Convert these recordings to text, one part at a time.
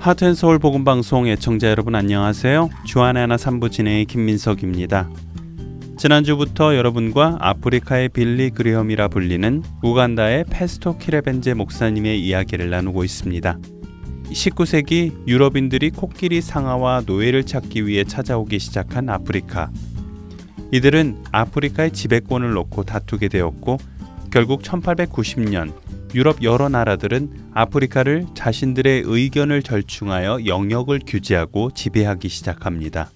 하트앤서울 복음방송 애청자 여러분 안녕하세요. 주안의 하나 3부 진행의 김민석입니다. 지난주부터 여러분과 아프리카의 빌리 그리엄이라 불리는 우간다의 페스토 키레벤제 목사님의 이야기를 나누고 있습니다. 19세기 유럽인들이 코끼리 상아와 노예를 찾기 위해 찾아오기 시작한 아프리카. 이들은 아프리카의 지배권을 놓고 다투게 되었고 결국 1890년 유럽 여러 나라들은 아프리카를 자신들의 의견을 절충하여 영역을 규제하고 지배하기 시작합니다.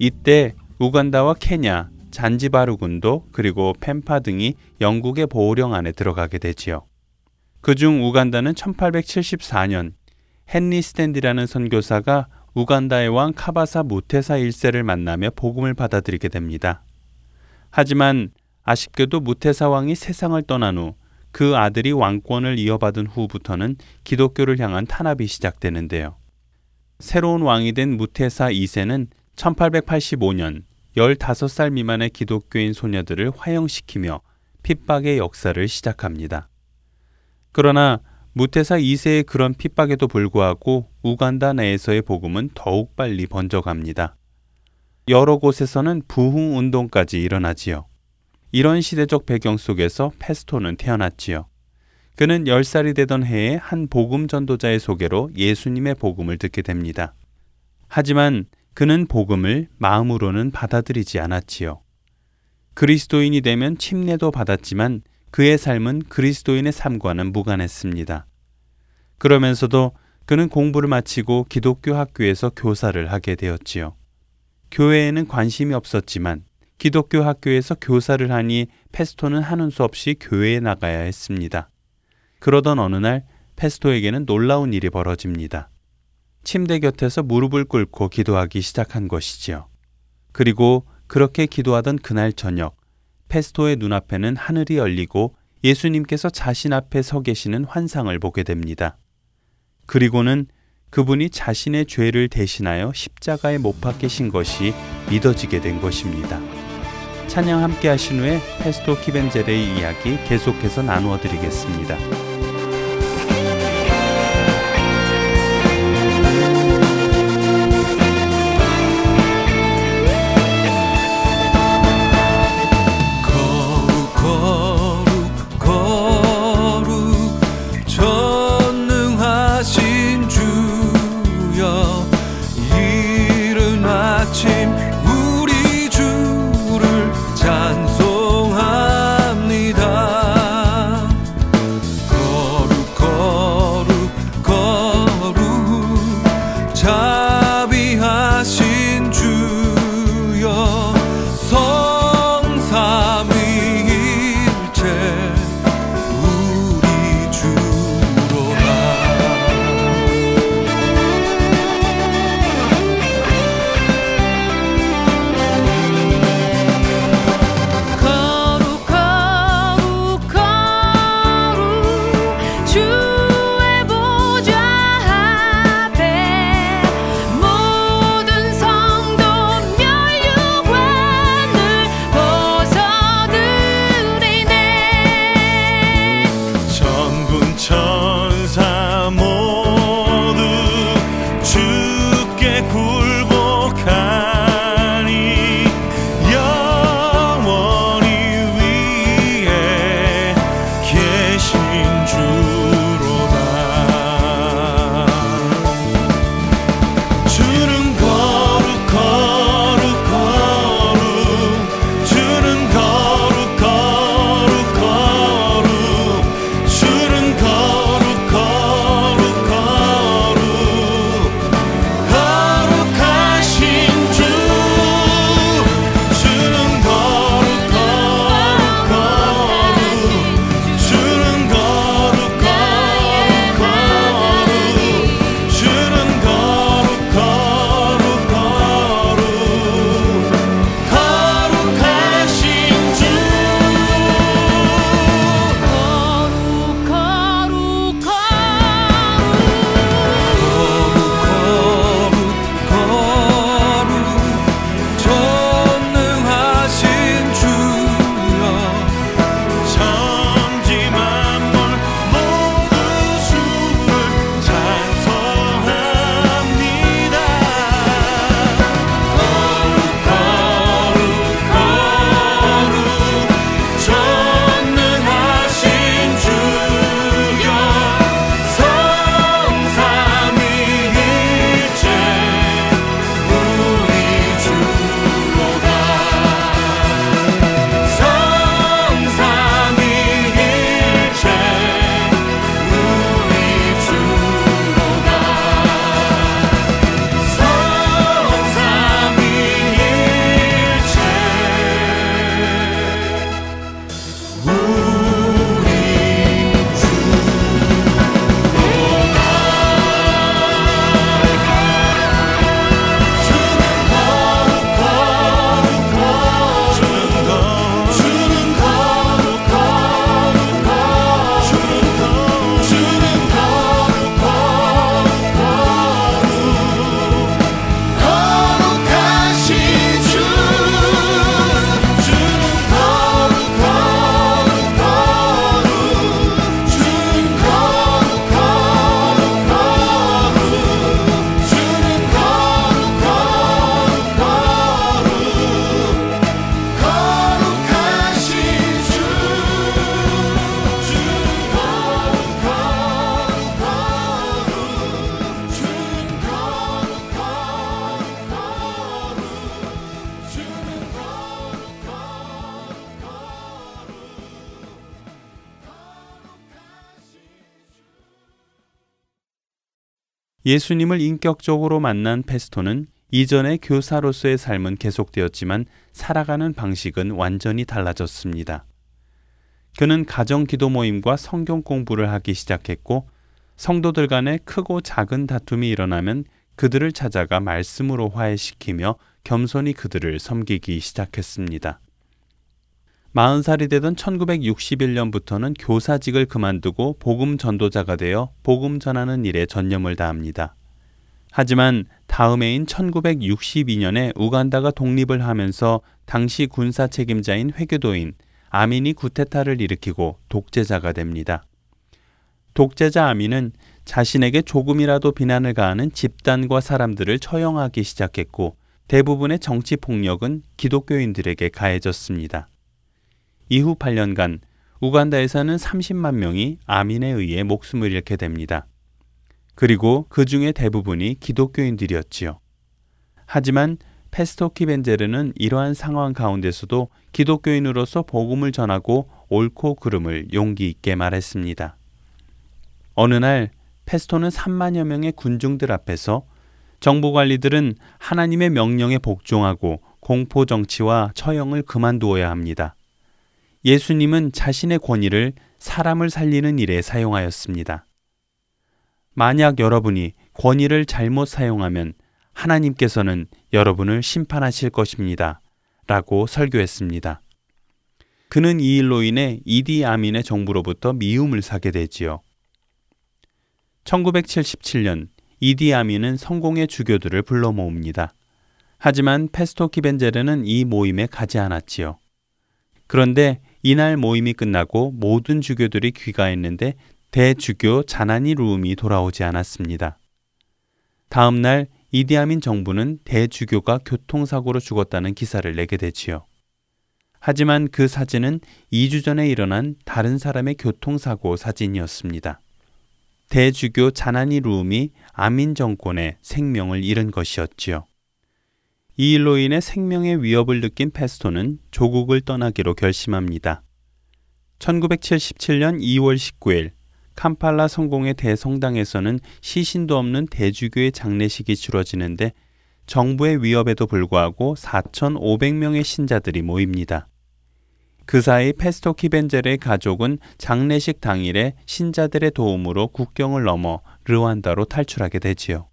이때 우간다와 케냐, 잔지바르군도 그리고 펜파 등이 영국의 보호령 안에 들어가게 되지요. 그중 우간다는 1874년 헨리 스탠디라는 선교사가 우간다의 왕 카바사 무테사 1세를 만나며 복음을 받아들이게 됩니다. 하지만 아쉽게도 무테사 왕이 세상을 떠난 후 그 아들이 왕권을 이어받은 후부터는 기독교를 향한 탄압이 시작되는데요. 새로운 왕이 된 무테사 2세는 1885년 15살 미만의 기독교인 소녀들을 화형시키며 핍박의 역사를 시작합니다. 그러나 무테사 2세의 그런 핍박에도 불구하고 우간다 내에서의 복음은 더욱 빨리 번져갑니다. 여러 곳에서는 부흥 운동까지 일어나지요. 이런 시대적 배경 속에서 페스토는 태어났지요. 그는 10살이 되던 해에 한 복음 전도자의 소개로 예수님의 복음을 듣게 됩니다. 하지만 그는 복음을 마음으로는 받아들이지 않았지요. 그리스도인이 되면 침례도 받았지만 그의 삶은 그리스도인의 삶과는 무관했습니다. 그러면서도 그는 공부를 마치고 기독교 학교에서 교사를 하게 되었지요. 교회에는 관심이 없었지만 기독교 학교에서 교사를 하니 페스토는 하는 수 없이 교회에 나가야 했습니다. 그러던 어느 날 페스토에게는 놀라운 일이 벌어집니다. 침대 곁에서 무릎을 꿇고 기도하기 시작한 것이지요. 그리고 그렇게 기도하던 그날 저녁, 페스토의 눈앞에는 하늘이 열리고 예수님께서 자신 앞에 서 계시는 환상을 보게 됩니다. 그리고는 그분이 자신의 죄를 대신하여 십자가에 못 박히신 것이 믿어지게 된 것입니다. 찬양 함께 하신 후에 페스토 키벤젤의 이야기 계속해서 나누어 드리겠습니다. 예수님을 인격적으로 만난 페스토는 이전의 교사로서의 삶은 계속되었지만 살아가는 방식은 완전히 달라졌습니다. 그는 가정 기도 모임과 성경 공부를 하기 시작했고 성도들 간에 크고 작은 다툼이 일어나면 그들을 찾아가 말씀으로 화해시키며 겸손히 그들을 섬기기 시작했습니다. 40살이 되던 1961년부터는 교사직을 그만두고 복음 전도자가 되어 복음 전하는 일에 전념을 다합니다. 하지만 다음 해인 1962년에 우간다가 독립을 하면서 당시 군사 책임자인 회교도인 아민이 구테타를 일으키고 독재자가 됩니다. 독재자 아민은 자신에게 조금이라도 비난을 가하는 집단과 사람들을 처형하기 시작했고 대부분의 정치 폭력은 기독교인들에게 가해졌습니다. 이후 8년간 우간다에서는 30만 명이 아민에 의해 목숨을 잃게 됩니다. 그리고 그 중에 대부분이 기독교인들이었지요. 하지만 페스토 키벤제르는 이러한 상황 가운데서도 기독교인으로서 복음을 전하고 옳고 그름을 용기 있게 말했습니다. 어느 날 페스토는 3만여 명의 군중들 앞에서 정부 관리들은 하나님의 명령에 복종하고 공포 정치와 처형을 그만두어야 합니다. 예수님은 자신의 권위를 사람을 살리는 일에 사용하였습니다. 만약 여러분이 권위를 잘못 사용하면 하나님께서는 여러분을 심판하실 것입니다. 라고 설교했습니다. 그는 이 일로 인해 이디 아민의 정부로부터 미움을 사게 되지요. 1977년 이디 아민은 성공의 주교들을 불러 모읍니다. 하지만 페스토 키벤제르는 이 모임에 가지 않았지요. 그런데 이날 모임이 끝나고 모든 주교들이 귀가했는데 대주교 자나니 루움이 돌아오지 않았습니다. 다음 날 이디아민 정부는 대주교가 교통사고로 죽었다는 기사를 내게 되지요. 하지만 그 사진은 2주 전에 일어난 다른 사람의 교통사고 사진이었습니다. 대주교 자나니 루움이 아민 정권의 생명을 잃은 것이었지요. 이 일로 인해 생명의 위협을 느낀 페스토는 조국을 떠나기로 결심합니다. 1977년 2월 19일 캄팔라 성공의 대성당에서는 시신도 없는 대주교의 장례식이 치러지는데 정부의 위협에도 불구하고 4,500명의 신자들이 모입니다. 그 사이 페스토 키벤젤의 가족은 장례식 당일에 신자들의 도움으로 국경을 넘어 르완다로 탈출하게 되지요.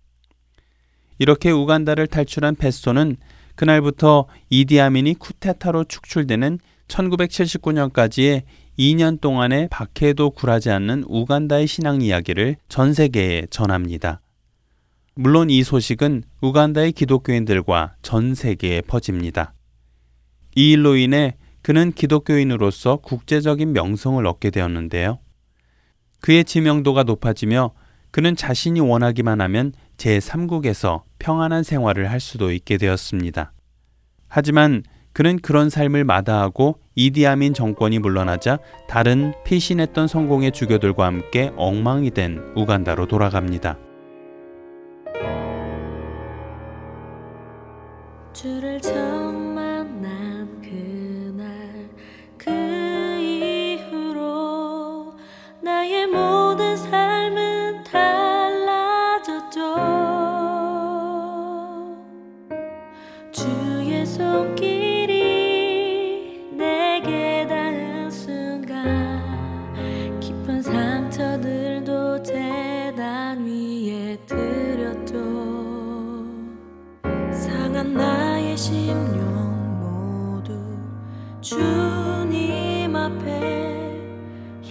이렇게 우간다를 탈출한 페스토는 그날부터 이디아민이 쿠데타로 축출되는 1979년까지의 2년 동안의 박해도 굴하지 않는 우간다의 신앙 이야기를 전 세계에 전합니다. 물론 이 소식은 우간다의 기독교인들과 전 세계에 퍼집니다. 이 일로 인해 그는 기독교인으로서 국제적인 명성을 얻게 되었는데요. 그의 지명도가 높아지며 그는 자신이 원하기만 하면 제3국에서 평안한 생활을 할 수도 있게 되었습니다. 하지만 그는 그런 삶을 마다하고 이디아민 정권이 물러나자 다른 피신했던 성공의 주교들과 함께 엉망이 된 우간다로 돌아갑니다. 주를 처 주님 앞에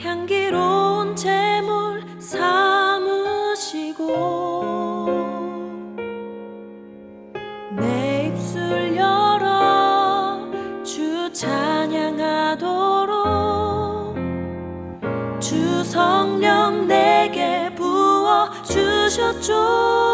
향기로운 제물 삼으시고 내 입술 열어 주 찬양하도록 주 성령 내게 부어 주셨죠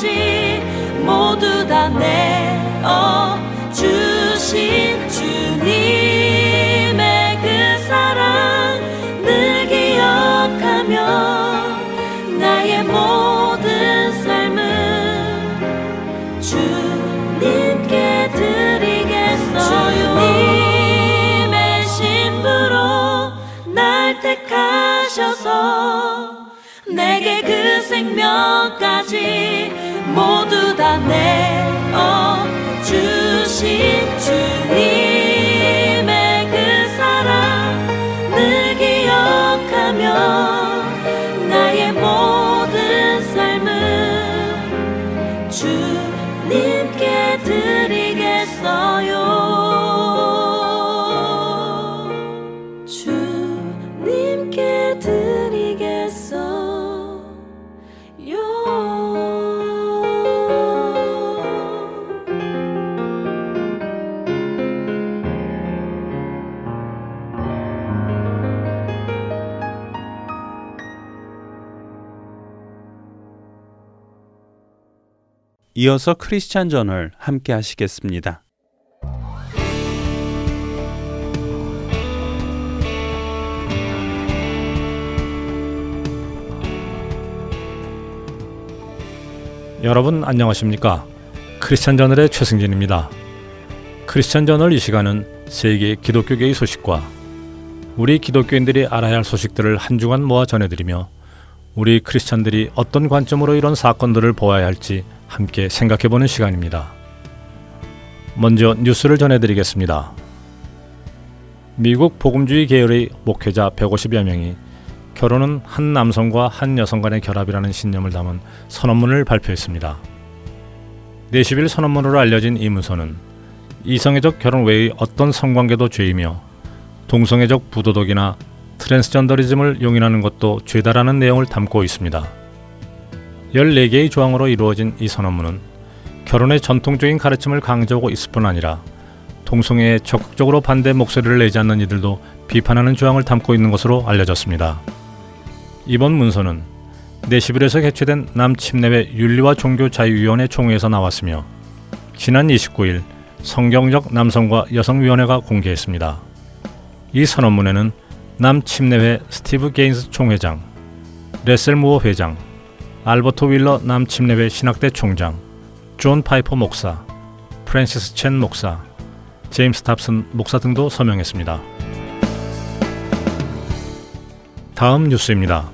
아버지. 모두 다 내어 주신 주님의 그 사랑 늘 기억하며 나의 모든 삶을 주님께 드리겠어요 주님의 신부로 날 택하셔서 내게 그 생명까지 내어 주신 주님. 이어서 크리스찬 저널 함께 하시겠습니다. 여러분 안녕하십니까? 크리스찬 저널의 최승진입니다. 크리스찬 저널 이 시간은 세계 기독교계의 소식과 우리 기독교인들이 알아야 할 소식들을 한 주간 모아 전해드리며 우리 크리스찬들이 어떤 관점으로 이런 사건들을 보아야 할지 함께 생각해 보는 시간입니다. 먼저 뉴스를 전해드리겠습니다. 미국 복음주의 계열의 목회자 150여 명이 결혼은 한 남성과 한 여성 간의 결합이라는 신념을 담은 선언문을 발표했습니다. 40일 선언문으로 알려진 이 문서는 이성애적 결혼 외의 어떤 성관계도 죄이며 동성애적 부도덕이나 트랜스전더리즘을 용인하는 것도 죄다라는 내용을 담고 있습니다. 14개의 조항으로 이루어진 이 선언문은 결혼의 전통적인 가르침을 강조하고 있을 뿐 아니라 동성애에 적극적으로 반대 목소리를 내지 않는 이들도 비판하는 조항을 담고 있는 것으로 알려졌습니다. 이번 문서는 내시빌에서 개최된 남침례회 윤리와 종교자유위원회 총회에서 나왔으며 지난 29일 성경적 남성과 여성위원회가 공개했습니다. 이 선언문에는 남침례회 스티브 게인스 총회장, 러셀 무어 회장, 알버트 몰러 남침례회 신학대 총장, 존 파이퍼 목사, 프랜시스 첸 목사, 제임스 답슨 목사 등도 서명했습니다. 다음 뉴스입니다.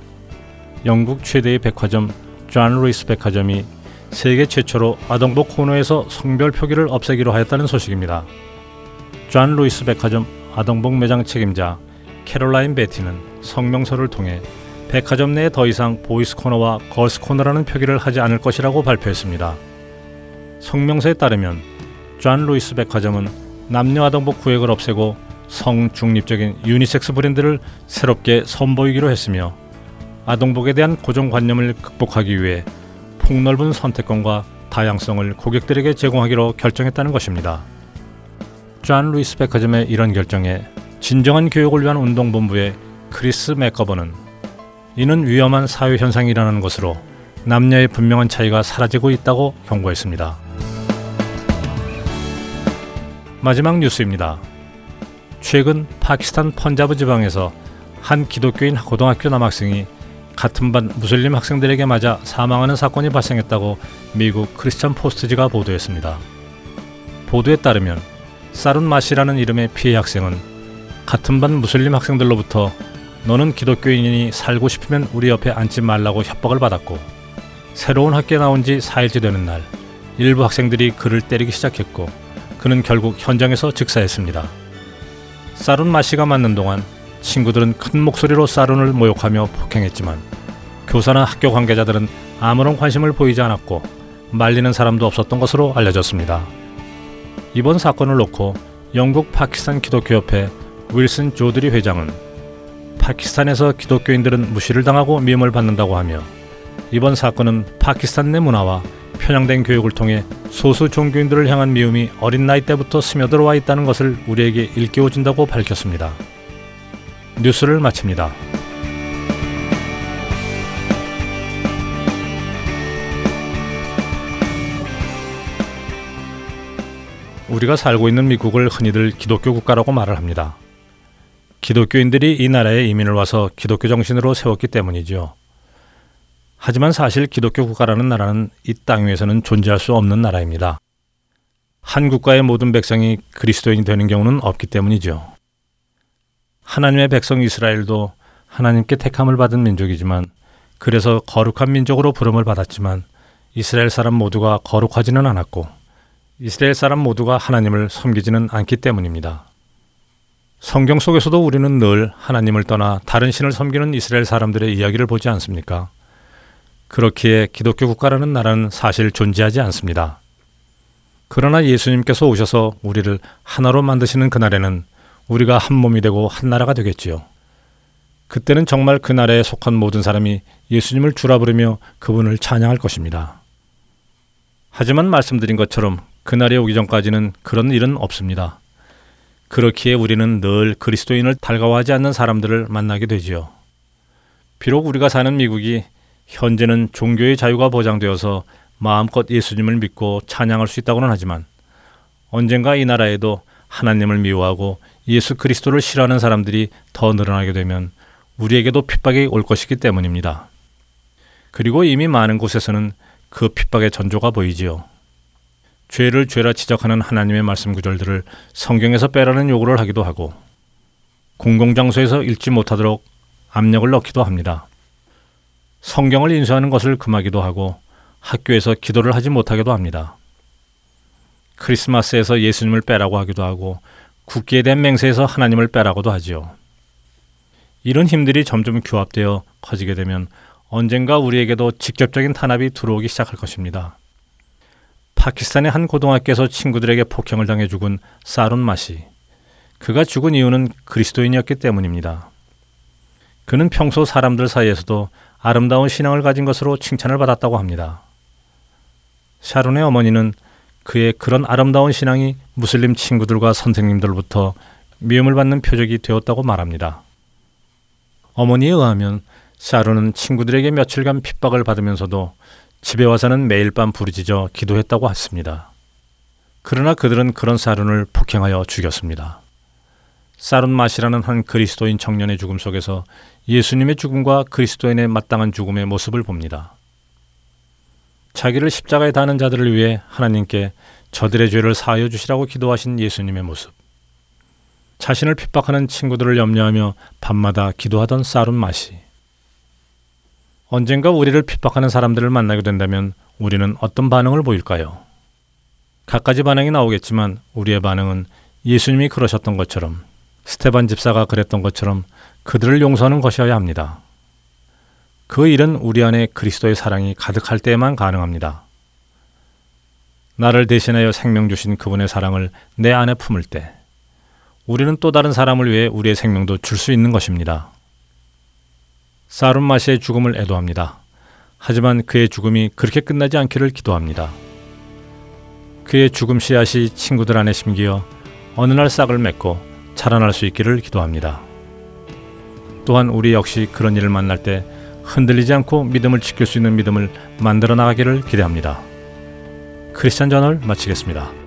영국 최대의 백화점 존 루이스 백화점이 세계 최초로 아동복 코너에서 성별 표기를 없애기로 하였다는 소식입니다. 존 루이스 백화점 아동복 매장 책임자 캐롤라인 베티는 성명서를 통해 백화점 내에 더 이상 boys 코너와 girls 코너라는 표기를 하지 않을 것이라고 발표했습니다. 성명서에 따르면 존 루이스 백화점은 남녀 아동복 구획을 없애고 성 중립적인 유니섹스 브랜드를 새롭게 선보이기로 했으며 아동복에 대한 고정관념을 극복하기 위해 폭넓은 선택권과 다양성을 고객들에게 제공하기로 결정했다는 것입니다. 존 루이스 백화점의 이런 결정에 진정한 교육을 위한 운동본부의 크리스 맥커버는 이는 위험한 사회 현상이라는 것으로 남녀의 분명한 차이가 사라지고 있다고 경고했습니다. 마지막 뉴스입니다. 최근 파키스탄 펀자브 지방에서 한 기독교인 고등학교 남학생이 같은 반 무슬림 학생들에게 맞아 사망하는 사건이 발생했다고 미국 크리스천 포스트지가 보도했습니다. 보도에 따르면 사룬 마시라는 이름의 피해 학생은 같은 반 무슬림 학생들로부터 너는 기독교인이 살고 싶으면 우리 옆에 앉지 말라고 협박을 받았고 새로운 학교에 나온 지 4일째 되는 날 일부 학생들이 그를 때리기 시작했고 그는 결국 현장에서 즉사했습니다. 사룬 마시가 맞는 동안 친구들은 큰 목소리로 사룬을 모욕하며 폭행했지만 교사나 학교 관계자들은 아무런 관심을 보이지 않았고 말리는 사람도 없었던 것으로 알려졌습니다. 이번 사건을 놓고 영국 파키스탄 기독교협회 윌슨 조드리 회장은 파키스탄에서 기독교인들은 무시를 당하고 미움을 받는다고 하며 이번 사건은 파키스탄 내 문화와 편향된 교육을 통해 소수 종교인들을 향한 미움이 어린 나이 때부터 스며들어와 있다는 것을 우리에게 일깨워준다고 밝혔습니다. 뉴스를 마칩니다. 우리가 살고 있는 미국을 흔히들 기독교 국가라고 말을 합니다. 기독교인들이 이 나라에 이민을 와서 기독교 정신으로 세웠기 때문이죠. 하지만 사실 기독교 국가라는 나라는 이 땅 위에서는 존재할 수 없는 나라입니다. 한 국가의 모든 백성이 그리스도인이 되는 경우는 없기 때문이죠. 하나님의 백성 이스라엘도 하나님께 택함을 받은 민족이지만 그래서 거룩한 민족으로 부름을 받았지만 이스라엘 사람 모두가 거룩하지는 않았고 이스라엘 사람 모두가 하나님을 섬기지는 않기 때문입니다. 성경 속에서도 우리는 늘 하나님을 떠나 다른 신을 섬기는 이스라엘 사람들의 이야기를 보지 않습니까? 그렇기에 기독교 국가라는 나라는 사실 존재하지 않습니다. 그러나 예수님께서 오셔서 우리를 하나로 만드시는 그날에는 우리가 한 몸이 되고 한 나라가 되겠지요. 그때는 정말 그 나라에 속한 모든 사람이 예수님을 주라 부르며 그분을 찬양할 것입니다. 하지만 말씀드린 것처럼 그날이 오기 전까지는 그런 일은 없습니다. 그렇기에 우리는 늘 그리스도인을 달가워하지 않는 사람들을 만나게 되지요. 비록 우리가 사는 미국이 현재는 종교의 자유가 보장되어서 마음껏 예수님을 믿고 찬양할 수 있다고는 하지만 언젠가 이 나라에도 하나님을 미워하고 예수 그리스도를 싫어하는 사람들이 더 늘어나게 되면 우리에게도 핍박이 올 것이기 때문입니다. 그리고 이미 많은 곳에서는 그 핍박의 전조가 보이지요. 죄를 죄라 지적하는 하나님의 말씀 구절들을 성경에서 빼라는 요구를 하기도 하고 공공장소에서 읽지 못하도록 압력을 넣기도 합니다. 성경을 인수하는 것을 금하기도 하고 학교에서 기도를 하지 못하기도 합니다. 크리스마스에서 예수님을 빼라고 하기도 하고 국기에 대한 맹세에서 하나님을 빼라고도 하지요. 이런 힘들이 점점 규합되어 커지게 되면 언젠가 우리에게도 직접적인 탄압이 들어오기 시작할 것입니다. 파키스탄의 한 고등학교에서 친구들에게 폭행을 당해 죽은 사룬 마시. 그가 죽은 이유는 그리스도인이었기 때문입니다. 그는 평소 사람들 사이에서도 아름다운 신앙을 가진 것으로 칭찬을 받았다고 합니다. 샤론의 어머니는 그의 그런 아름다운 신앙이 무슬림 친구들과 선생님들로부터 미움을 받는 표적이 되었다고 말합니다. 어머니에 의하면 샤론은 친구들에게 며칠간 핍박을 받으면서도 집에 와서는 매일 밤 부르짖어 기도했다고 했습니다. 그러나 그들은 그런 사룬을 폭행하여 죽였습니다. 사룬 마시라는 한 그리스도인 청년의 죽음 속에서 예수님의 죽음과 그리스도인의 마땅한 죽음의 모습을 봅니다. 자기를 십자가에 다는 자들을 위해 하나님께 저들의 죄를 사하여 주시라고 기도하신 예수님의 모습. 자신을 핍박하는 친구들을 염려하며 밤마다 기도하던 사룬 마시. 언젠가 우리를 핍박하는 사람들을 만나게 된다면 우리는 어떤 반응을 보일까요? 갖가지 반응이 나오겠지만 우리의 반응은 예수님이 그러셨던 것처럼 스테반 집사가 그랬던 것처럼 그들을 용서하는 것이어야 합니다. 그 일은 우리 안에 그리스도의 사랑이 가득할 때에만 가능합니다. 나를 대신하여 생명 주신 그분의 사랑을 내 안에 품을 때 우리는 또 다른 사람을 위해 우리의 생명도 줄 수 있는 것입니다. 사룬마시의 죽음을 애도합니다. 하지만 그의 죽음이 그렇게 끝나지 않기를 기도합니다. 그의 죽음 씨앗이 친구들 안에 심기어 어느 날 싹을 맺고 자라날 수 있기를 기도합니다. 또한 우리 역시 그런 일을 만날 때 흔들리지 않고 믿음을 지킬 수 있는 믿음을 만들어 나가기를 기대합니다. 크리스찬 전을 마치겠습니다.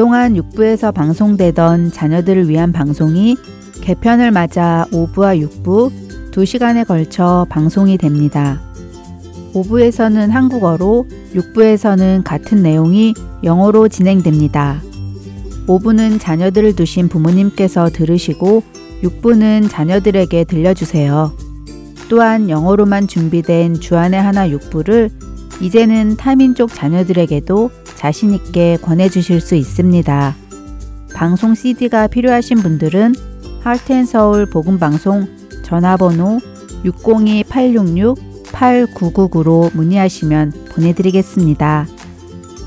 그동안 6부에서 방송되던 자녀들을 위한 방송이 개편을 맞아 5부와 6부 2시간에 걸쳐 방송이 됩니다. 5부에서는 한국어로, 6부에서는 같은 내용이 영어로 진행됩니다. 5부는 자녀들을 두신 부모님께서 들으시고 6부는 자녀들에게 들려주세요. 또한 영어로만 준비된 주안의 하나 6부를 이제는 타민족 자녀들에게도 자신있게 권해주실 수 있습니다. 방송 CD가 필요하신 분들은 하트앤서울 복음방송 전화번호 602-866-8999로 문의하시면 보내드리겠습니다.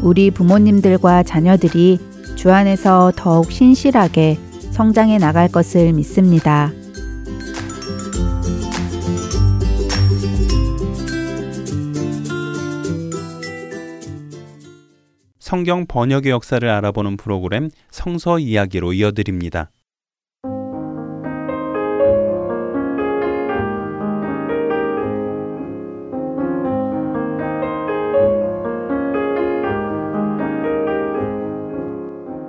우리 부모님들과 자녀들이 주 안에서 더욱 신실하게 성장해 나갈 것을 믿습니다. 성경 번역의 역사를 알아보는 프로그램 성서 이야기로 이어드립니다.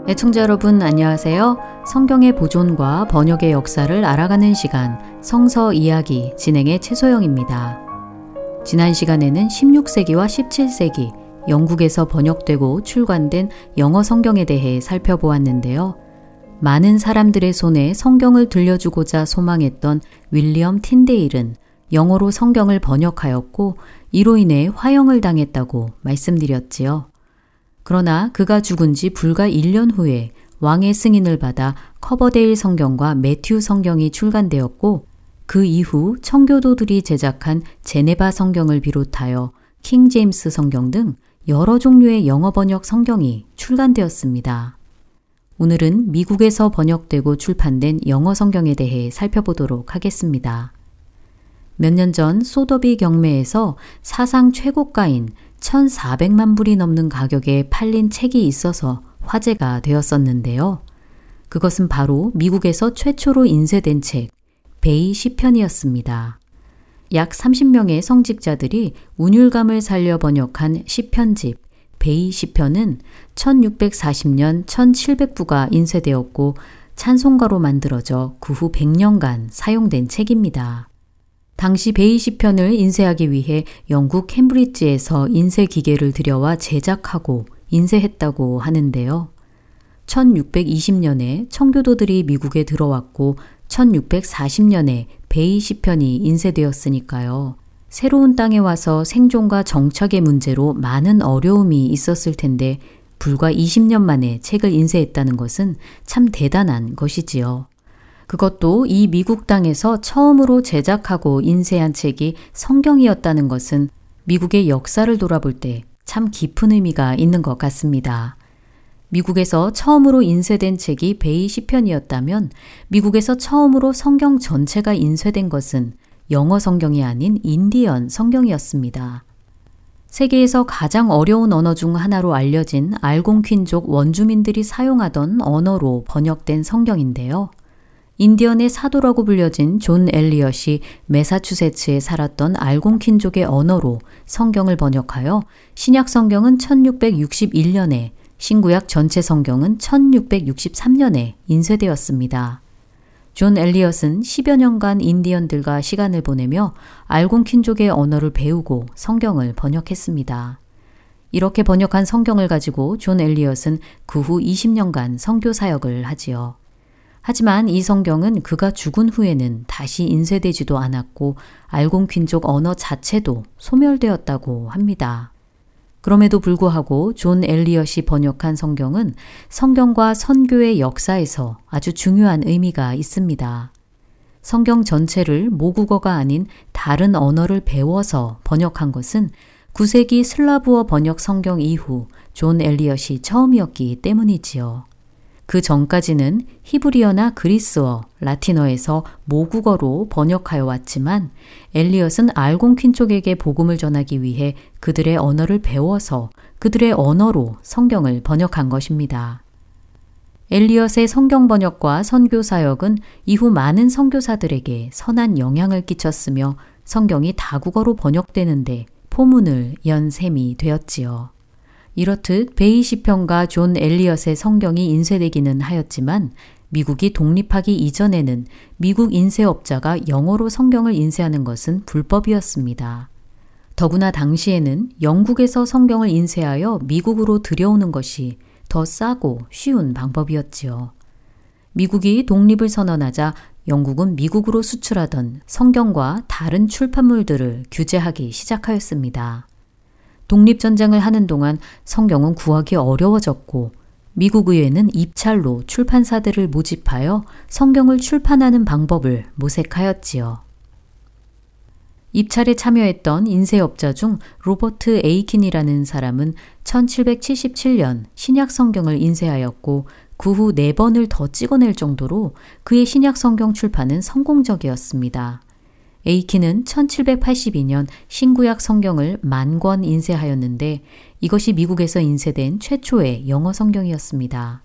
애청자 여러분 안녕하세요. 성경의 보존과 번역의 역사를 알아가는 시간 성서 이야기 진행의 최소영입니다. 지난 시간에는 16세기와 17세기 영국에서 번역되고 출간된 영어 성경에 대해 살펴보았는데요. 많은 사람들의 손에 성경을 들려주고자 소망했던 윌리엄 틴데일은 영어로 성경을 번역하였고 이로 인해 화형을 당했다고 말씀드렸지요. 그러나 그가 죽은 지 불과 1년 후에 왕의 승인을 받아 커버데일 성경과 매튜 성경이 출간되었고 그 이후 청교도들이 제작한 제네바 성경을 비롯하여 킹 제임스 성경 등 여러 종류의 영어 번역 성경이 출간되었습니다. 오늘은 미국에서 번역되고 출판된 영어 성경에 대해 살펴보도록 하겠습니다. 몇 년 전 소더비 경매에서 사상 최고가인 1,400만 불이 넘는 가격에 팔린 책이 있어서 화제가 되었었는데요. 그것은 바로 미국에서 최초로 인쇄된 책, 베이 시편이었습니다. 약 30명의 성직자들이 운율감을 살려 번역한 시편집 베이 시편은 1640년 1700부가 인쇄되었고 찬송가로 만들어져 그 후 100년간 사용된 책입니다. 당시 베이 시편을 인쇄하기 위해 영국 캠브리지에서 인쇄 기계를 들여와 제작하고 인쇄했다고 하는데요. 1620년에 청교도들이 미국에 들어왔고 1640년에 베이 시편이 인쇄되었으니까요. 새로운 땅에 와서 생존과 정착의 문제로 많은 어려움이 있었을 텐데 불과 20년 만에 책을 인쇄했다는 것은 참 대단한 것이지요. 그것도 이 미국 땅에서 처음으로 제작하고 인쇄한 책이 성경이었다는 것은 미국의 역사를 돌아볼 때 참 깊은 의미가 있는 것 같습니다. 미국에서 처음으로 인쇄된 책이 베이 시편이었다면 미국에서 처음으로 성경 전체가 인쇄된 것은 영어 성경이 아닌 인디언 성경이었습니다. 세계에서 가장 어려운 언어 중 하나로 알려진 알곤퀸족 원주민들이 사용하던 언어로 번역된 성경인데요. 인디언의 사도라고 불려진 존 엘리엇이 메사추세츠에 살았던 알곤퀸족의 언어로 성경을 번역하여 신약 성경은 1661년에 신구약 전체 성경은 1663년에 인쇄되었습니다. 존 엘리엇은 10여 년간 인디언들과 시간을 보내며 알곤킨족의 언어를 배우고 성경을 번역했습니다. 이렇게 번역한 성경을 가지고 존 엘리엇은 그 후 20년간 선교 사역을 하지요. 하지만 이 성경은 그가 죽은 후에는 다시 인쇄되지도 않았고 알곤퀸족 언어 자체도 소멸되었다고 합니다. 그럼에도 불구하고 존 엘리엇이 번역한 성경은 성경과 선교의 역사에서 아주 중요한 의미가 있습니다. 성경 전체를 모국어가 아닌 다른 언어를 배워서 번역한 것은 9세기 슬라브어 번역 성경 이후 존 엘리엇이 처음이었기 때문이지요. 그 전까지는 히브리어나 그리스어, 라틴어에서 모국어로 번역하여 왔지만 엘리엇은 알곤퀸족에게 복음을 전하기 위해 그들의 언어를 배워서 그들의 언어로 성경을 번역한 것입니다. 엘리엇의 성경 번역과 선교 사역은 이후 많은 선교사들에게 선한 영향을 끼쳤으며 성경이 다국어로 번역되는데 포문을 연 셈이 되었지요. 이렇듯 베이 시편과 존 엘리엇의 성경이 인쇄되기는 하였지만 미국이 독립하기 이전에는 미국 인쇄업자가 영어로 성경을 인쇄하는 것은 불법이었습니다. 더구나 당시에는 영국에서 성경을 인쇄하여 미국으로 들여오는 것이 더 싸고 쉬운 방법이었지요. 미국이 독립을 선언하자 영국은 미국으로 수출하던 성경과 다른 출판물들을 규제하기 시작하였습니다. 독립전쟁을 하는 동안 성경은 구하기 어려워졌고 미국 의회는 입찰로 출판사들을 모집하여 성경을 출판하는 방법을 모색하였지요. 입찰에 참여했던 인쇄업자 중 로버트 에이킨이라는 사람은 1777년 신약 성경을 인쇄하였고 그후네 번을 더 찍어낼 정도로 그의 신약 성경 출판은 성공적이었습니다. 에이키는 1782년 신구약 성경을 만 권 인쇄하였는데 이것이 미국에서 인쇄된 최초의 영어 성경이었습니다.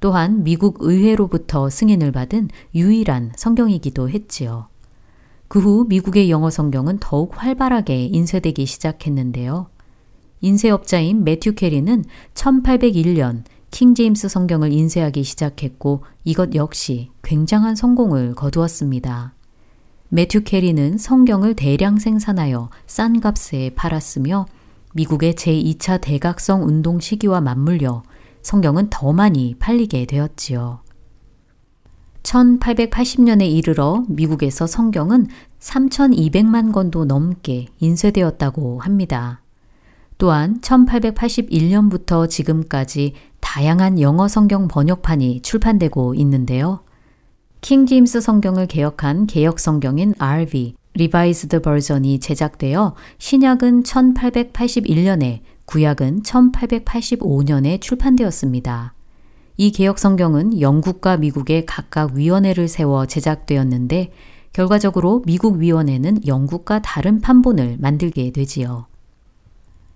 또한 미국 의회로부터 승인을 받은 유일한 성경이기도 했지요. 그 후 미국의 영어 성경은 더욱 활발하게 인쇄되기 시작했는데요. 인쇄업자인 매튜 캐리는 1801년 킹 제임스 성경을 인쇄하기 시작했고 이것 역시 굉장한 성공을 거두었습니다. 매튜 캐리는 성경을 대량 생산하여 싼 값에 팔았으며 미국의 제2차 대각성 운동 시기와 맞물려 성경은 더 많이 팔리게 되었지요. 1880년에 이르러 미국에서 성경은 3,200만 권도 넘게 인쇄되었다고 합니다. 또한 1881년부터 지금까지 다양한 영어 성경 번역판이 출판되고 있는데요. 킹 제임스 성경을 개혁한 개혁 성경인 RV Revised Version이 제작되어 신약은 1881년에 구약은 1885년에 출판되었습니다. 이 개혁 성경은 영국과 미국의 각각 위원회를 세워 제작되었는데 결과적으로 미국 위원회는 영국과 다른 판본을 만들게 되지요.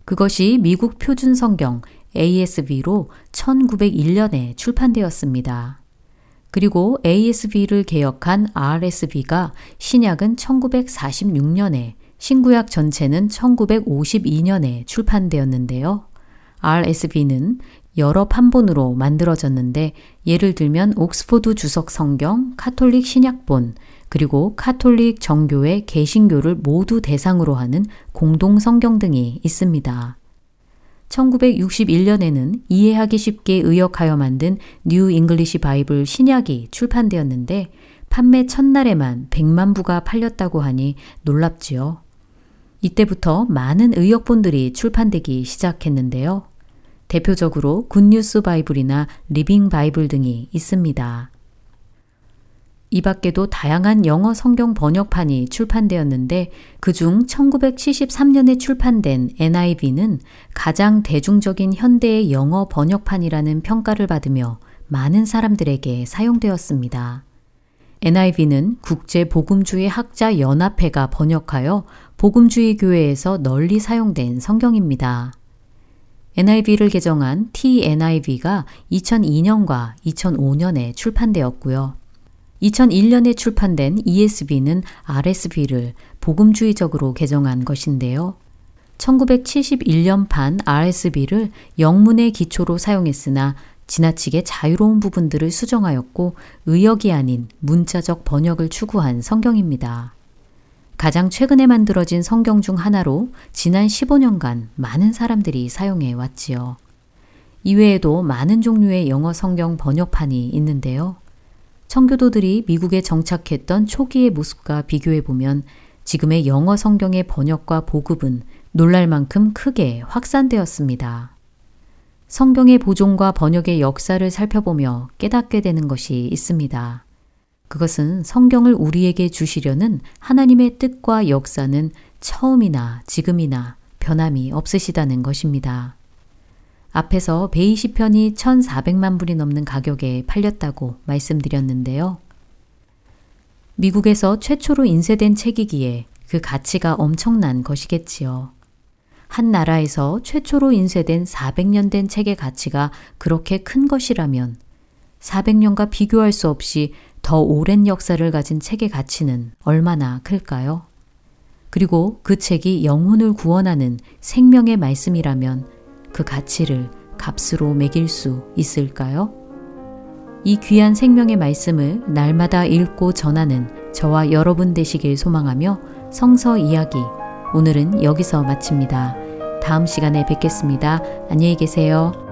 그것이 미국 표준 성경 ASV로 1901년에 출판되었습니다. 그리고 ASB를 개혁한 RSB가 신약은 1946년에 신구약 전체는 1952년에 출판되었는데요. RSV는 여러 판본으로 만들어졌는데 예를 들면 옥스포드 주석 성경, 카톨릭 신약본, 그리고 카톨릭 정교회 개신교를 모두 대상으로 하는 공동 성경 등이 있습니다. 1961년에는 이해하기 쉽게 의역하여 만든 New English Bible 신약이 출판되었는데 판매 첫날에만 100만 부가 팔렸다고 하니 놀랍지요. 이때부터 많은 의역본들이 출판되기 시작했는데요. 대표적으로 Good News Bible이나 Living Bible 등이 있습니다. 이 밖에도 다양한 영어 성경 번역판이 출판되었는데 그중 1973년에 출판된 NIV는 가장 대중적인 현대의 영어 번역판이라는 평가를 받으며 많은 사람들에게 사용되었습니다. NIV는 국제 복음주의 학자 연합회가 번역하여 복음주의 교회에서 널리 사용된 성경입니다. NIV를 개정한 TNIV가 2002년과 2005년에 출판되었고요. 2001년에 출판된 ESB는 RSB를 복음주의적으로 개정한 것인데요. 1971년판 RSB를 영문의 기초로 사용했으나 지나치게 자유로운 부분들을 수정하였고 의역이 아닌 문자적 번역을 추구한 성경입니다. 가장 최근에 만들어진 성경 중 하나로 지난 15년간 많은 사람들이 사용해 왔지요. 이외에도 많은 종류의 영어 성경 번역판이 있는데요. 청교도들이 미국에 정착했던 초기의 모습과 비교해 보면 지금의 영어 성경의 번역과 보급은 놀랄 만큼 크게 확산되었습니다. 성경의 보존과 번역의 역사를 살펴보며 깨닫게 되는 것이 있습니다. 그것은 성경을 우리에게 주시려는 하나님의 뜻과 역사는 처음이나 지금이나 변함이 없으시다는 것입니다. 앞에서 베이 시 편이 1,400만 불이 넘는 가격에 팔렸다고 말씀드렸는데요. 미국에서 최초로 인쇄된 책이기에 그 가치가 엄청난 것이겠지요. 한 나라에서 최초로 인쇄된 400년 된 책의 가치가 그렇게 큰 것이라면 400년과 비교할 수 없이 더 오랜 역사를 가진 책의 가치는 얼마나 클까요? 그리고 그 책이 영혼을 구원하는 생명의 말씀이라면 그 가치를 값으로 매길 수 있을까요? 이 귀한 생명의 말씀을 날마다 읽고 전하는 저와 여러분 되시길 소망하며 성서 이야기 오늘은 여기서 마칩니다. 다음 시간에 뵙겠습니다. 안녕히 계세요.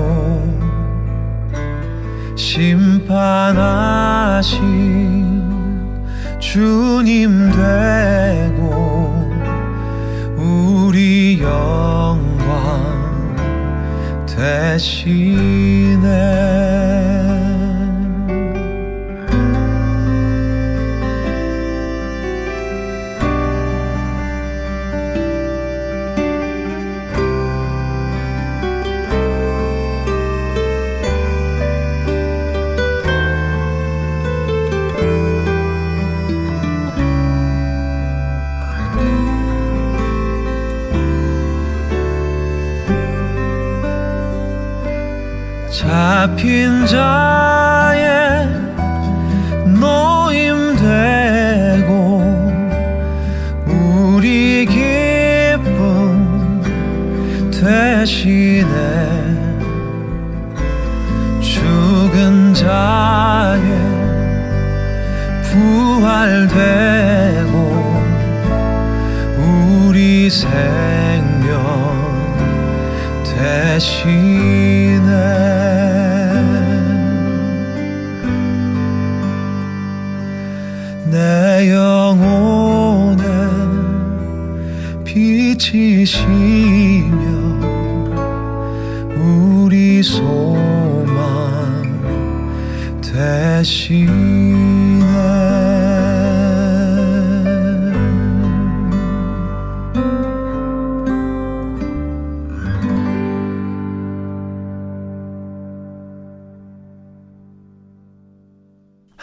심판하신 주님 되고 우리 영광 대신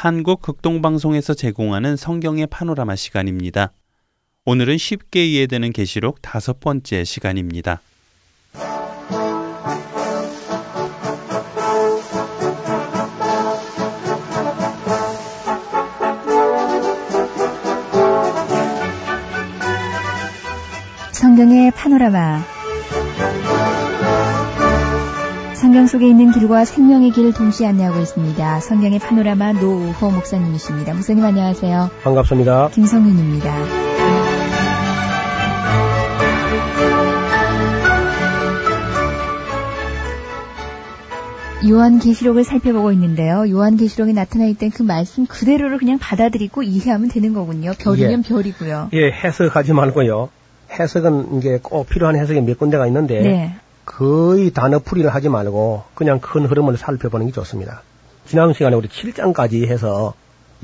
한국 극동방송에서 제공하는 성경의 파노라마 시간입니다. 오늘은 쉽게 이해되는 계시록 다섯 번째 시간입니다. 성경의 파노라마 성경 속에 있는 길과 생명의 길을 동시에 안내하고 있습니다. 성경의 파노라마 노우호 목사님이십니다. 목사님 안녕하세요. 반갑습니다. 김성윤입니다. 요한계시록을 살펴보고 있는데요. 요한계시록에 나타나 있던 그 말씀 그대로를 그냥 받아들이고 이해하면 되는 거군요. 별이면 별이고요. 예, 해석하지 말고요. 해석은 이제 꼭 필요한 해석이 몇 군데가 있는데 네. 거의 단어 풀이를 하지 말고 그냥 큰 흐름을 살펴보는 게 좋습니다. 지난 시간에 우리 7장까지 해서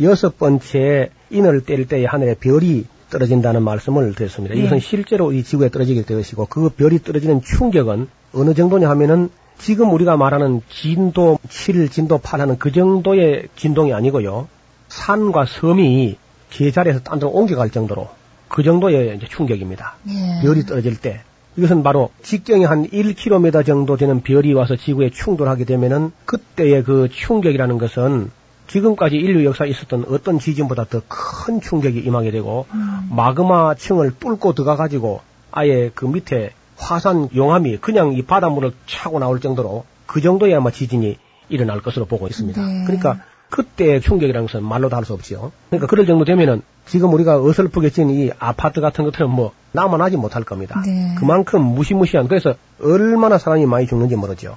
여섯 번째 인을 뗄 때에 하늘에 별이 떨어진다는 말씀을 드렸습니다. 네. 이것은 실제로 이 지구에 떨어지게 될 것이고 그 별이 떨어지는 충격은 어느 정도냐 하면은 지금 우리가 말하는 진도 7, 진도 8 하는 그 정도의 진동이 아니고요. 산과 섬이 제자리에서 딴 데로 옮겨갈 정도로 그 정도의 충격입니다. 예. 별이 떨어질 때 이것은 바로 직경이 한 1km 정도 되는 별이 와서 지구에 충돌하게 되면은 그때의 그 충격이라는 것은 지금까지 인류 역사에 있었던 어떤 지진보다 더 큰 충격이 임하게 되고 마그마 층을 뚫고 들어가 가지고 아예 그 밑에 화산 용암이 그냥 이 바닷물을 차고 나올 정도로 그 정도의 아마 지진이 일어날 것으로 보고 있습니다. 네. 그러니까 그때의 충격이라는 것은 말로도 할수 없지요. 그러니까 그럴 정도 되면은 지금 우리가 어설프게 지은 이 아파트 같은 것들은 뭐 남아나지 못할 겁니다. 네. 그만큼 무시무시한 그래서 얼마나 사람이 많이 죽는지 모르죠.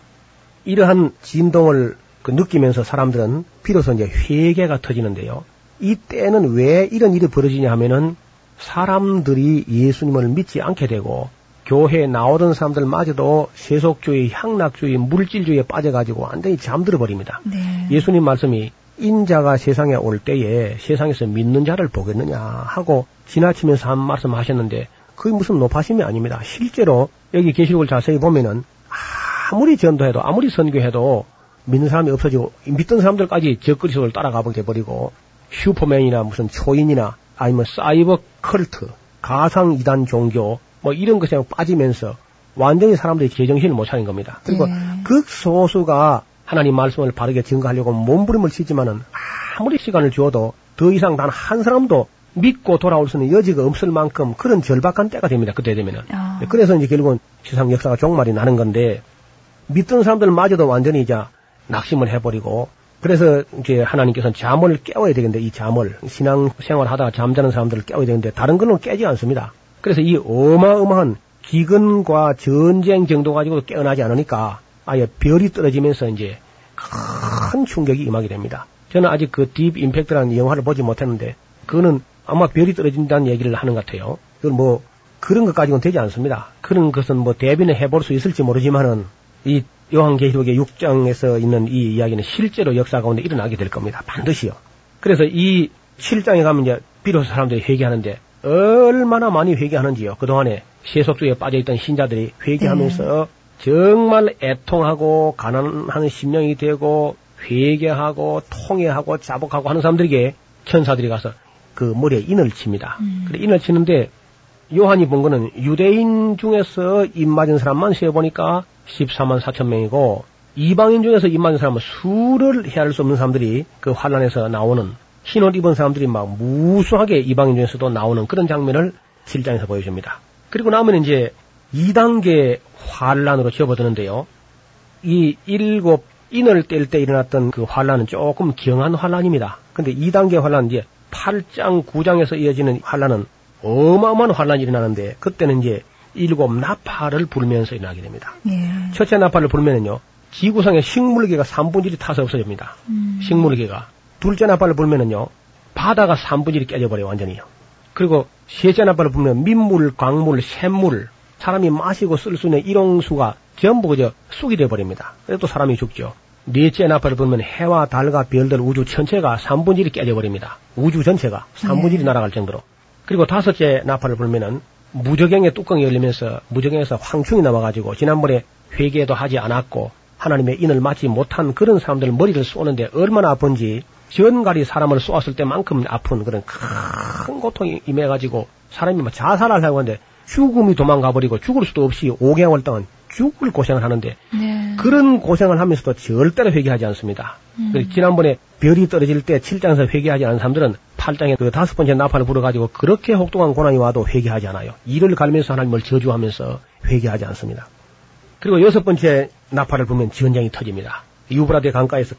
이러한 진동을 그 느끼면서 사람들은 비로소 이제 회개가 터지는데요. 이 때는 왜 이런 일이 벌어지냐 하면은 사람들이 예수님을 믿지 않게 되고 교회에 나오던 사람들마저도 세속주의, 향락주의, 물질주의에 빠져가지고 완전히 잠들어 버립니다. 네. 예수님 말씀이 인자가 세상에 올 때에 세상에서 믿는 자를 보겠느냐 하고 지나치면서 한 말씀 하셨는데 그게 무슨 높아심이 아닙니다. 실제로 여기 계시록을 자세히 보면은 아무리 전도해도 아무리 선교해도 믿는 사람이 없어지고 믿던 사람들까지 적그리 속을 따라가 보게 버리고 슈퍼맨이나 무슨 초인이나 아니면 사이버 컬트, 가상 이단 종교 뭐 이런 것에 빠지면서 완전히 사람들이 제정신을 못 차린 겁니다. 그리고 네. 극소수가 하나님 말씀을 바르게 증거하려고 몸부림을 치지만은 아무리 시간을 주어도 더 이상 단 한 사람도 믿고 돌아올 수 있는 여지가 없을 만큼 그런 절박한 때가 됩니다. 그때 되면은. 아. 그래서 이제 결국은 세상 역사가 종말이 나는 건데 믿던 사람들마저도 완전히 이제 낙심을 해버리고 그래서 이제 하나님께서는 잠을 깨워야 되겠는데 이 잠을 신앙 생활 하다가 잠자는 사람들을 깨워야 되는데 다른 거는 깨지 않습니다. 그래서 이 어마어마한 기근과 전쟁 정도 가지고도 깨어나지 않으니까 아예 별이 떨어지면서 이제 큰 충격이 임하게 됩니다. 저는 아직 그 딥 임팩트라는 영화를 보지 못했는데 그거는 아마 별이 떨어진다는 얘기를 하는 것 같아요. 그건 뭐 그런 것 가지고는 되지 않습니다. 그런 것은 뭐 대비는 해볼 수 있을지 모르지만은 이 요한계시록의 6장에서 있는 이 이야기는 실제로 역사 가운데 일어나게 될 겁니다. 반드시요. 그래서 이 7장에 가면 이제 비로소 사람들이 회개하는데 얼마나 많이 회개하는지요. 그동안에 세속주의에 빠져있던 신자들이 회개하면서 정말 애통하고 가난하는 심령이 되고 회개하고 통회하고 자복하고 하는 사람들에게 천사들이 가서 그 머리에 인을 칩니다. 그래 인을 치는데 요한이 본 거는 유대인 중에서 입 맞은 사람만 세어보니까 14만 4천 명이고 이방인 중에서 입 맞은 사람은 수를 헤아릴 수 없는 사람들이 그 환란에서 나오는 흰옷 입은 사람들이 막 무수하게 이방인 중에서도 나오는 그런 장면을 7장에서 보여줍니다. 그리고 나면 이제 2단계 환란으로 접어드는데요. 이 일곱 인을 뗄 때 일어났던 그 환란은 조금 경한 환란입니다. 근데 2단계 환란 이제 8장, 9장에서 이어지는 환란은 어마어마한 환란이 일어나는데 그때는 이제 일곱 나팔을 불면서 일어나게 됩니다. 예. 첫째 나팔을 불면은요, 지구상의 식물계가 3분질이 타서 없어집니다. 음. 식물계가. 둘째 나팔을 불면은요, 바다가 3분질이 깨져버려요, 완전히요. 그리고 셋째 나팔을 불면 민물, 광물, 샘물, 사람이 마시고 쓸 수 있는 일용수가 전부 그저 쑥이 돼버립니다. 그래서 또 사람이 죽죠. 넷째 나팔을 불면 해와 달과 별들 우주 전체가 3분질이 깨져버립니다. 우주 전체가 3분질이 네. 날아갈 정도로. 그리고 다섯째 나팔을 불면은 무적행의 뚜껑이 열리면서 무적행에서 황충이 나와가지고 지난번에 회개도 하지 않았고 하나님의 인을 맞지 못한 그런 사람들 머리를 쏘는데 얼마나 아픈지 전갈이 사람을 쏘았을 때만큼 아픈 그런 큰 고통이 임해가지고 사람이 막 자살을 하고 하는데 죽음이 도망가버리고 죽을 수도 없이 5개월 동안 죽을 고생을 하는데 네. 그런 고생을 하면서도 절대로 회개하지 않습니다. 음. 지난번에 별이 떨어질 때 7장에서 회개하지 않은 사람들은 8장에 그 다섯 번째 나팔을 불어가지고 그렇게 혹독한 고난이 와도 회개하지 않아요. 이를 갈면서 하나님을 저주하면서 회개하지 않습니다. 그리고 여섯 번째 나팔을 불면 전쟁이 터집니다. 유브라데 강가에서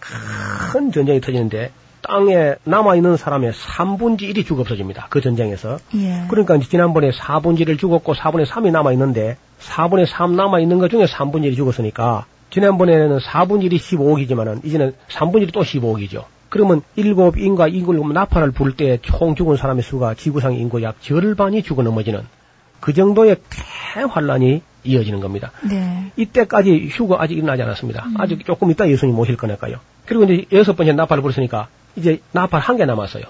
큰 전쟁이 터지는데 땅에 남아있는 사람의 3분지 1이 죽어 없어집니다. 그 전쟁에서. 예. 그러니까 지난번에 4분의 1을 죽었고 4분의 3이 남아있는데 4분의 3 남아있는 것 중에 3분의 1이 죽었으니까 지난번에는 4분의 1이 15억이지만은 이제는 3분의 1이 또 15억이죠. 그러면 일곱 인과 일곱 나팔을 불 때 총 죽은 사람의 수가 지구상 인구 약 절반이 죽어 넘어지는 그 정도의 대환란이 이어지는 겁니다. 네. 이때까지 휴거 아직 일어나지 않았습니다. 음. 아직 조금 있다 예수님 오실 거니까요. 그리고 이제 여섯 번째 나팔을 불었으니까 이제 나팔 한 개 남았어요.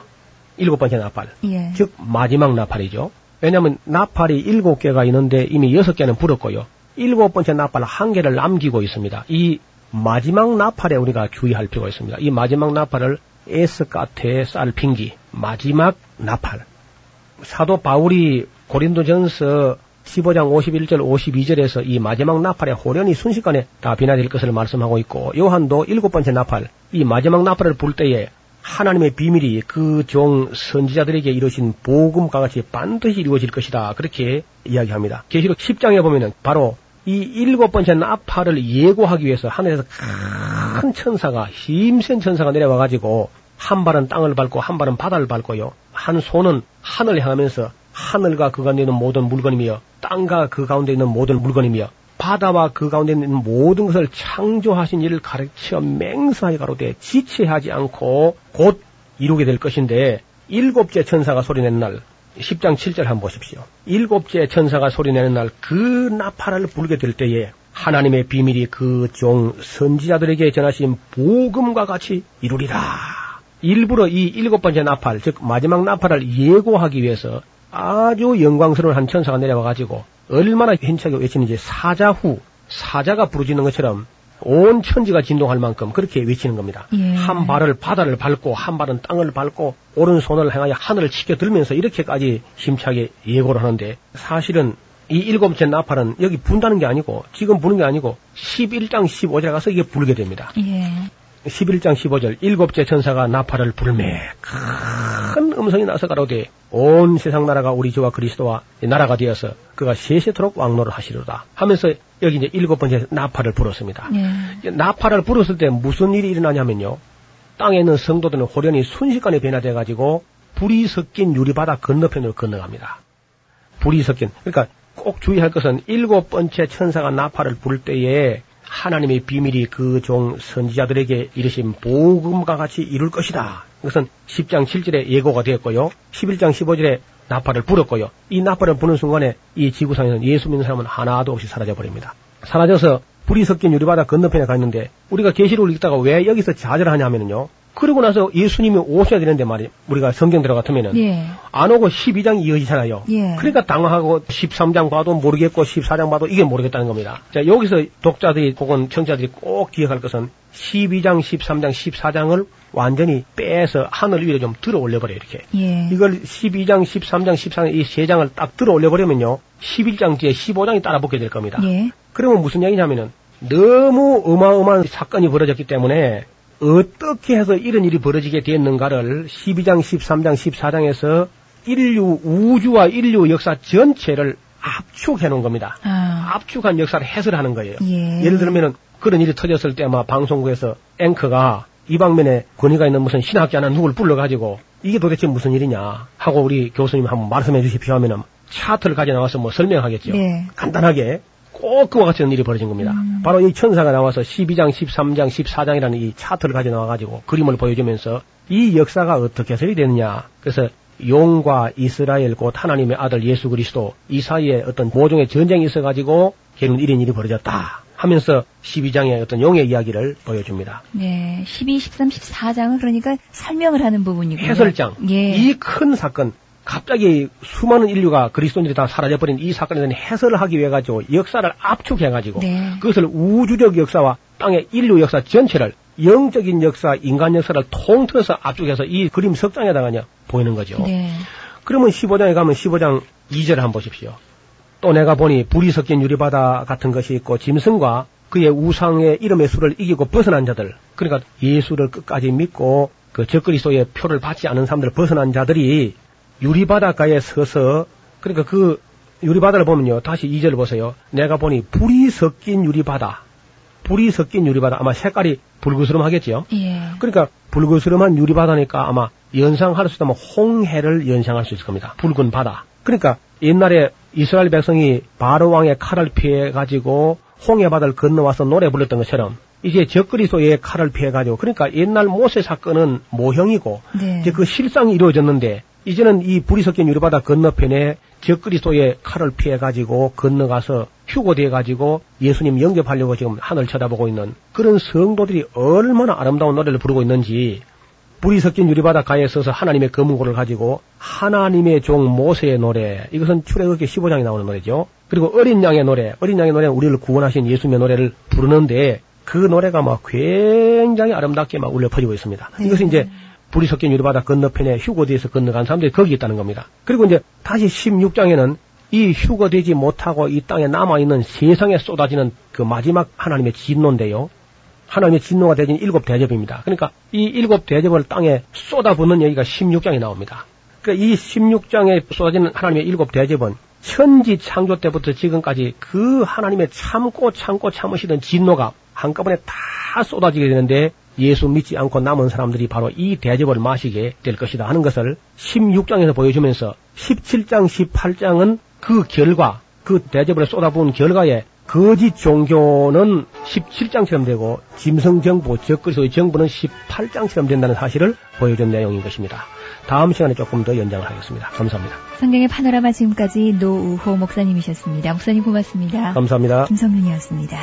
일곱 번째 나팔. 예. 즉 마지막 나팔이죠. 왜냐하면 나팔이 일곱 개가 있는데 이미 여섯 개는 불었고요. 일곱 번째 나팔 한 개를 남기고 있습니다. 이 마지막 나팔에 우리가 주의할 필요가 있습니다. 이 마지막 나팔을 에스카테 살핑기 마지막 나팔. 사도 바울이 고린도전서 15장 51절 52절에서 이 마지막 나팔의 호련히 순식간에 다 비나될 것을 말씀하고 있고 요한도 일곱 번째 나팔 이 마지막 나팔을 불 때에 하나님의 비밀이 그 종 선지자들에게 이루신 복음과 같이 반드시 이루어질 것이다. 그렇게 이야기합니다. 계시록 10장에 보면은 바로 이 일곱 번째 나팔을 예고하기 위해서 하늘에서 큰 천사가 힘센 천사가 내려와 가지고 한 발은 땅을 밟고 한 발은 바다를 밟고요. 한 손은 하늘을 향하면서 하늘과 그 가운데 있는 모든 물건이며 땅과 그 가운데 있는 모든 물건이며 바다와 그 가운데 있는 모든 것을 창조하신 이를 가르쳐 맹세하게 가로되 지체하지 않고 곧 이루게 될 것인데 일곱째 천사가 소리내는 날 10장 7절 한번 보십시오. 일곱째 천사가 소리내는 날 그 나팔을 불게 될 때에 하나님의 비밀이 그 종 선지자들에게 전하신 복음과 같이 이루리라. 일부러 이 일곱 번째 나팔, 즉 마지막 나팔을 예고하기 위해서 아주 영광스러운 한 천사가 내려와 가지고 얼마나 힘차게 외치는지 사자후 사자가 부르짖는 것처럼 온 천지가 진동할 만큼 그렇게 외치는 겁니다. 예. 한 발을 바다를 밟고 한 발은 땅을 밟고 오른손을 향하여 하늘을 치켜들면서 이렇게까지 힘차게 예고를 하는데 사실은 이 일곱째 나팔은 여기 분다는 게 아니고 지금 부는 게 아니고 11장 15절에 가서 이게 불게 됩니다. 예. 11장 15절 일곱째 천사가 나팔을 불매 큰 음성이 나서 가로되 온 세상 나라가 우리 주와 그리스도와 나라가 되어서 그가 세세토록 왕노를 하시리로다 하면서 여기 이제 일곱 번째 나팔을 불었습니다. 예. 나팔을 불었을 때 무슨 일이 일어나냐면요. 땅에 있는 성도들은 호련히 순식간에 변화돼 가지고 불이 섞인 유리바다 건너편으로 건너갑니다. 불이 섞인 그러니까 꼭 주의할 것은 일곱 번째 천사가 나팔을 불 때에 하나님의 비밀이 그 종 선지자들에게 이르신 복음과 같이 이룰 것이다. 이것은 10장 7절에 예고가 되었고요. 11장 15절에 나팔을 불었고요. 이 나팔을 부는 순간에 이 지구상에는 예수 믿는 사람은 하나도 없이 사라져 버립니다. 사라져서 불이 섞인 유리바다 건너편에 가 있는데 우리가 계시록을 읽다가 왜 여기서 좌절하냐 하면요. 그러고 나서 예수님이 오셔야 되는데 말이 우리가 성경 들어갔으면은 예. 안 오고 12장 이어지잖아요. 예. 그러니까 당황하고 13장 봐도 모르겠고 14장 봐도 이게 모르겠다는 겁니다. 자, 여기서 독자들이 혹은 청자들이 꼭 기억할 것은 12장, 13장, 14장을 완전히 빼서 하늘 위로 좀 들어 올려버려요, 이렇게. 예. 이걸 12장, 13장, 14장 이 세 장을 딱 들어 올려버리면요. 11장 뒤에 15장이 따라 붙게 될 겁니다. 예. 그러면 무슨 얘기냐면은 너무 어마어마한 사건이 벌어졌기 때문에 어떻게 해서 이런 일이 벌어지게 됐는가를 12장, 13장, 14장에서 인류, 우주와 인류 역사 전체를 압축해 놓은 겁니다. 아. 압축한 역사를 해설하는 거예요. 예. 예를 들면은 그런 일이 터졌을 때 아마 방송국에서 앵커가 이 방면에 권위가 있는 무슨 신학자 하나 누굴 불러가지고 이게 도대체 무슨 일이냐 하고 우리 교수님 한번 말씀해 주십시오 하면은 차트를 가져 나와서 뭐 설명하겠죠. 네. 간단하게 꼭 그와 같은 일이 벌어진 겁니다. 음. 바로 이 천사가 나와서 12장, 13장, 14장이라는 이 차트를 가져 나와가지고 그림을 보여주면서 이 역사가 어떻게 해석이 되느냐. 그래서 용과 이스라엘 곧 하나님의 아들 예수 그리스도 이 사이에 어떤 모종의 전쟁이 있어가지고 결국 이런 일이 벌어졌다 하면서 12장의 어떤 용의 이야기를 보여줍니다. 네. 12, 13, 14장은 그러니까 설명을 하는 부분이고요. 해설장. 예. 이 큰 사건, 갑자기 수많은 인류가 그리스도인들이 다 사라져버린 이 사건에 대한 해설을 하기 위해 가지고 역사를 압축해가지고 네. 그것을 우주적 역사와 땅의 인류 역사 전체를 영적인 역사, 인간 역사를 통틀어서 압축해서 이 그림 석장에다가 보이는 거죠. 네. 그러면 15장에 가면 15장 2절을 한번 보십시오. 또 내가 보니 불이 섞인 유리바다 같은 것이 있고 짐승과 그의 우상의 이름의 수를 이기고 벗어난 자들 그러니까 예수를 끝까지 믿고 그 적그리스도의 표를 받지 않은 사람들 벗어난 자들이 유리바닷가에 서서 그러니까 그 유리바다를 보면요 다시 2절을 보세요 내가 보니 불이 섞인 유리바다 불이 섞인 유리바다 아마 색깔이 붉으스름하겠지요 예. 그러니까 붉으스름한 유리바다니까 아마 연상할 수 있다면 홍해를 연상할 수 있을 겁니다. 붉은 바다. 그러니까 옛날에 이스라엘 백성이 바로 왕의 칼을 피해 가지고 홍해 바다를 건너와서 노래 불렀던 것처럼 이제 적그리스도의 칼을 피해 가지고 그러니까 옛날 모세 사건은 모형이고 네. 이제 그 실상이 이루어졌는데 이제는 이 불이 섞인 유리바다 건너편에 적그리스도의 칼을 피해 가지고 건너가서 휴고돼 가지고 예수님 영접하려고 지금 하늘 쳐다보고 있는 그런 성도들이 얼마나 아름다운 노래를 부르고 있는지 불이 섞인 유리바다 가에 서서 하나님의 검은고를 가지고 하나님의 종 모세의 노래 이것은 출애굽기 15장에 나오는 노래죠. 그리고 어린 양의 노래 어린 양의 노래는 우리를 구원하신 예수님의 노래를 부르는데 그 노래가 막 굉장히 아름답게 막 울려 퍼지고 있습니다. 네. 이것은 이제 불이 섞인 유리바다 건너편에 휴거지에서 건너간 사람들이 거기 있다는 겁니다. 그리고 이제 다시 16장에는 이 휴거되지 못하고 이 땅에 남아있는 세상에 쏟아지는 그 마지막 하나님의 진노인데요. 하나님의 진노가 되진 일곱 대접입니다. 그러니까 이 일곱 대접을 땅에 쏟아붓는 얘기가 16장에 나옵니다. 그러니까 이 16장에 쏟아지는 하나님의 일곱 대접은 천지 창조 때부터 지금까지 그 하나님의 참고 참고 참으시던 진노가 한꺼번에 다 쏟아지게 되는데 예수 믿지 않고 남은 사람들이 바로 이 대접을 마시게 될 것이다 하는 것을 16장에서 보여주면서 17장, 18장은 그 결과, 그 대접을 쏟아부은 결과에 거짓 종교는 17장처럼 되고 짐승 정부, 적그리스도의 정부는 18장처럼 된다는 사실을 보여준 내용인 것입니다. 다음 시간에 조금 더 연장을 하겠습니다. 감사합니다. 성경의 파노라마 지금까지 노우호 목사님이셨습니다. 목사님 고맙습니다. 감사합니다. 김성윤이었습니다.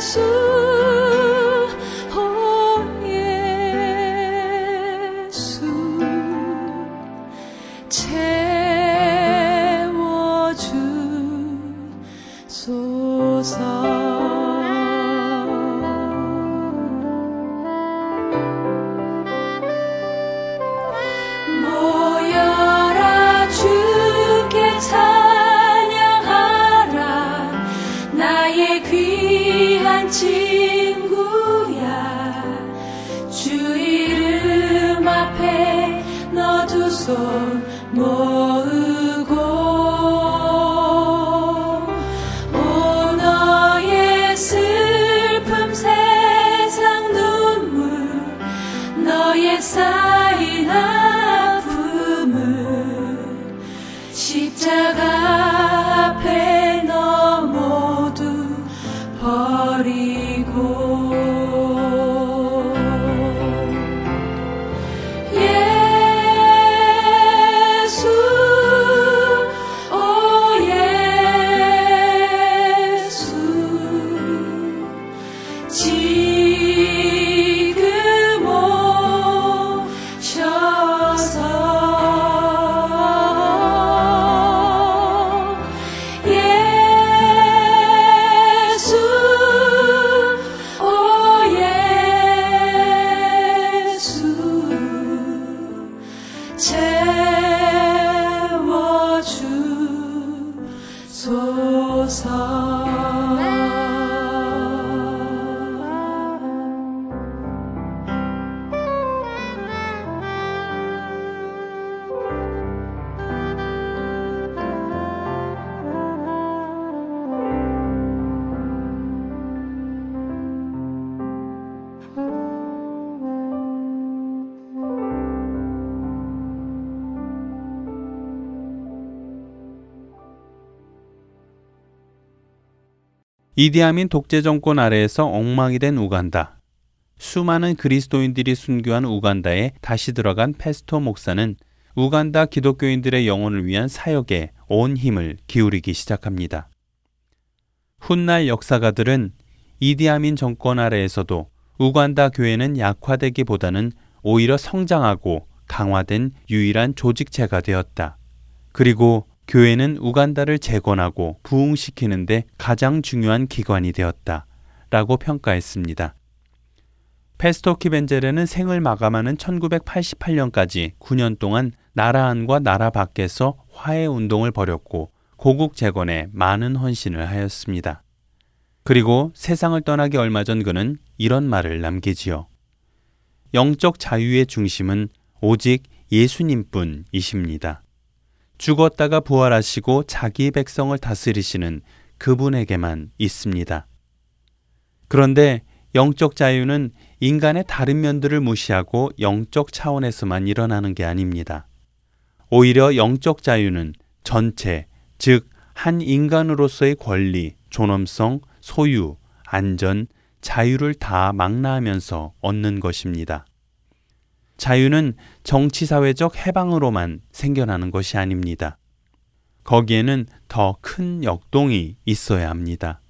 예수 이디아민 독재 정권 아래에서 엉망이 된 우간다. 수많은 그리스도인들이 순교한 우간다에 다시 들어간 페스토 목사는 우간다 기독교인들의 영혼을 위한 사역에 온 힘을 기울이기 시작합니다. 훗날 역사가들은 이디아민 정권 아래에서도 우간다 교회는 약화되기보다는 오히려 성장하고 강화된 유일한 조직체가 되었다. 그리고 교회는 우간다를 재건하고 부흥시키는데 가장 중요한 기관이 되었다. 라고 평가했습니다. 페스토 키벤제레는 생을 마감하는 1988년까지 9년 동안 나라 안과 나라 밖에서 화해 운동을 벌였고 고국 재건에 많은 헌신을 하였습니다. 그리고 세상을 떠나기 얼마 전 그는 이런 말을 남기지요. 영적 자유의 중심은 오직 예수님뿐이십니다. 죽었다가 부활하시고 자기 백성을 다스리시는 그분에게만 있습니다. 그런데 영적 자유는 인간의 다른 면들을 무시하고 영적 차원에서만 일어나는 게 아닙니다. 오히려 영적 자유는 전체, 즉, 한 인간으로서의 권리, 존엄성, 소유, 안전, 자유를 다 망라하면서 얻는 것입니다. 자유는 정치사회적 해방으로만 생겨나는 것이 아닙니다. 거기에는 더 큰 역동이 있어야 합니다.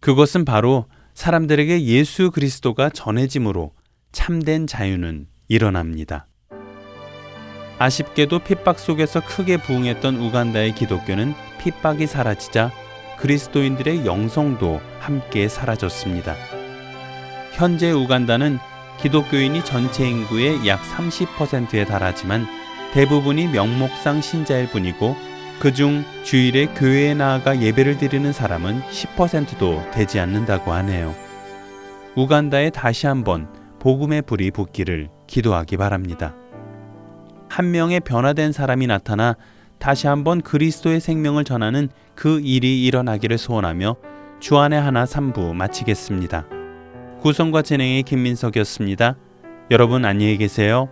그것은 바로 사람들에게 예수 그리스도가 전해짐으로 참된 자유는 일어납니다. 아쉽게도 핍박 속에서 크게 부흥했던 우간다의 기독교는 핍박이 사라지자 그리스도인들의 영성도 함께 사라졌습니다. 현재 우간다는 기독교인이 전체 인구의 약 30%에 달하지만 대부분이 명목상 신자일 뿐이고 그중 주일에 교회에 나아가 예배를 드리는 사람은 10%도 되지 않는다고 하네요. 우간다에 다시 한번 복음의 불이 붙기를 기도하기 바랍니다. 한 명의 변화된 사람이 나타나 다시 한번 그리스도의 생명을 전하는 그 일이 일어나기를 소원하며 주안의 하나 3부 마치겠습니다. 구성과 진행의 김민석이었습니다. 여러분 안녕히 계세요.